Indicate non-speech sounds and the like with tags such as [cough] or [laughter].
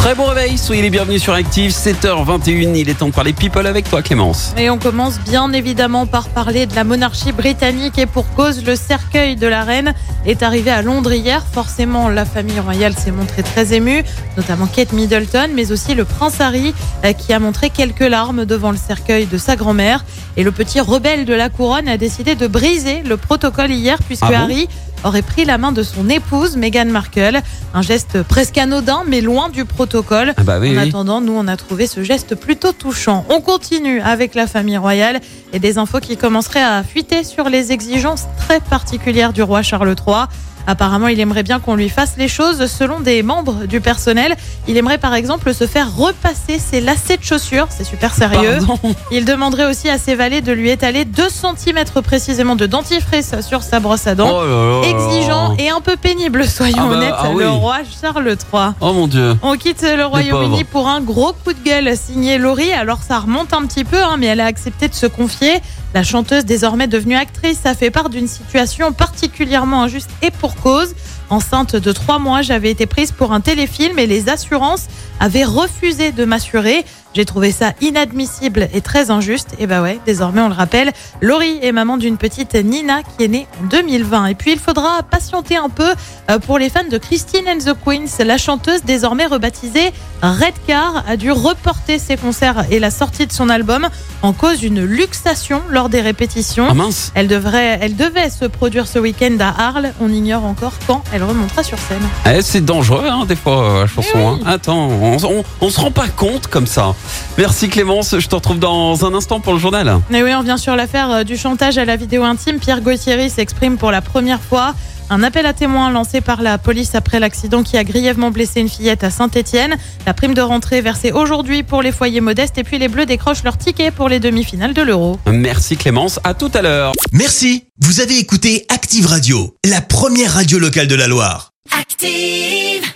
Très bon réveil, soyez les bienvenus sur Active, 7h21, il est temps de parler people avec toi Clémence. Et on commence bien évidemment par parler de la monarchie britannique et pour cause, le cercueil de la reine est arrivé à Londres hier. Forcément, la famille royale s'est montrée très émue, notamment Kate Middleton, mais aussi le prince Harry euh, qui a montré quelques larmes devant le cercueil de sa grand-mère. Et le petit rebelle de la couronne a décidé de briser le protocole hier puisque Ah bon? Harry aurait pris la main de son épouse Meghan Markle. Un geste presque anodin mais loin du protocole. Ah bah oui, en oui. attendant, nous, on a trouvé ce geste plutôt touchant. On continue avec la famille royale et des infos qui commenceraient à fuiter sur les exigences très particulières du roi Charles III. Apparemment, il aimerait bien qu'on lui fasse les choses selon des membres du personnel. Il aimerait par exemple se faire repasser ses lacets de chaussures. C'est super sérieux. Pardon. [laughs] Il demanderait aussi à ses valets de lui étaler 2 cm précisément de dentifrice sur sa brosse à dents. Oh là là là Exigeant là. et un peu pénible, soyons Ah bah, honnêtes, ah oui. le roi Charles III. Oh mon dieu. On quitte le Royaume-Uni pour un gros coup de gueule signé Laurie. Alors ça remonte un petit peu, hein, mais elle a accepté de se confier. La chanteuse désormais devenue actrice a fait part d'une situation particulièrement injuste et pour cause. Enceinte de trois mois, j'avais été prise pour un téléfilm et les assurances avaient refusé de m'assurer. J'ai trouvé ça inadmissible et très injuste. Et bah ouais, désormais on le rappelle, Laurie est maman d'une petite Nina qui est née en 2020. Et puis il faudra patienter un peu euh, pour les fans de Christine and the Queens. La chanteuse désormais rebaptisée Redcar a dû reporter ses concerts et la sortie de son album en cause d'une luxation lors des répétitions. Ah mince. Elle, devrait, elle devait se produire ce week-end à Arles. On ignore encore quand elle remontera sur scène. Eh, c'est dangereux hein, des fois euh, la chanson. hein. Attends, on, on, on se rend pas compte comme ça. Merci Clémence, je te retrouve dans un instant pour le journal. Mais oui, on vient sur l'affaire euh, du chantage à la vidéo intime. Pierre Gauthieri s'exprime pour la première fois. Un appel à témoins lancé par la police après l'accident qui a grièvement blessé une fillette à Saint-Etienne. La prime de rentrée versée aujourd'hui pour les foyers modestes et puis les Bleus décrochent leur ticket pour les demi-finales de l'Euro. Merci Clémence, à tout à l'heure. Merci, vous avez écouté Active Radio, la première radio locale de la Loire. Active.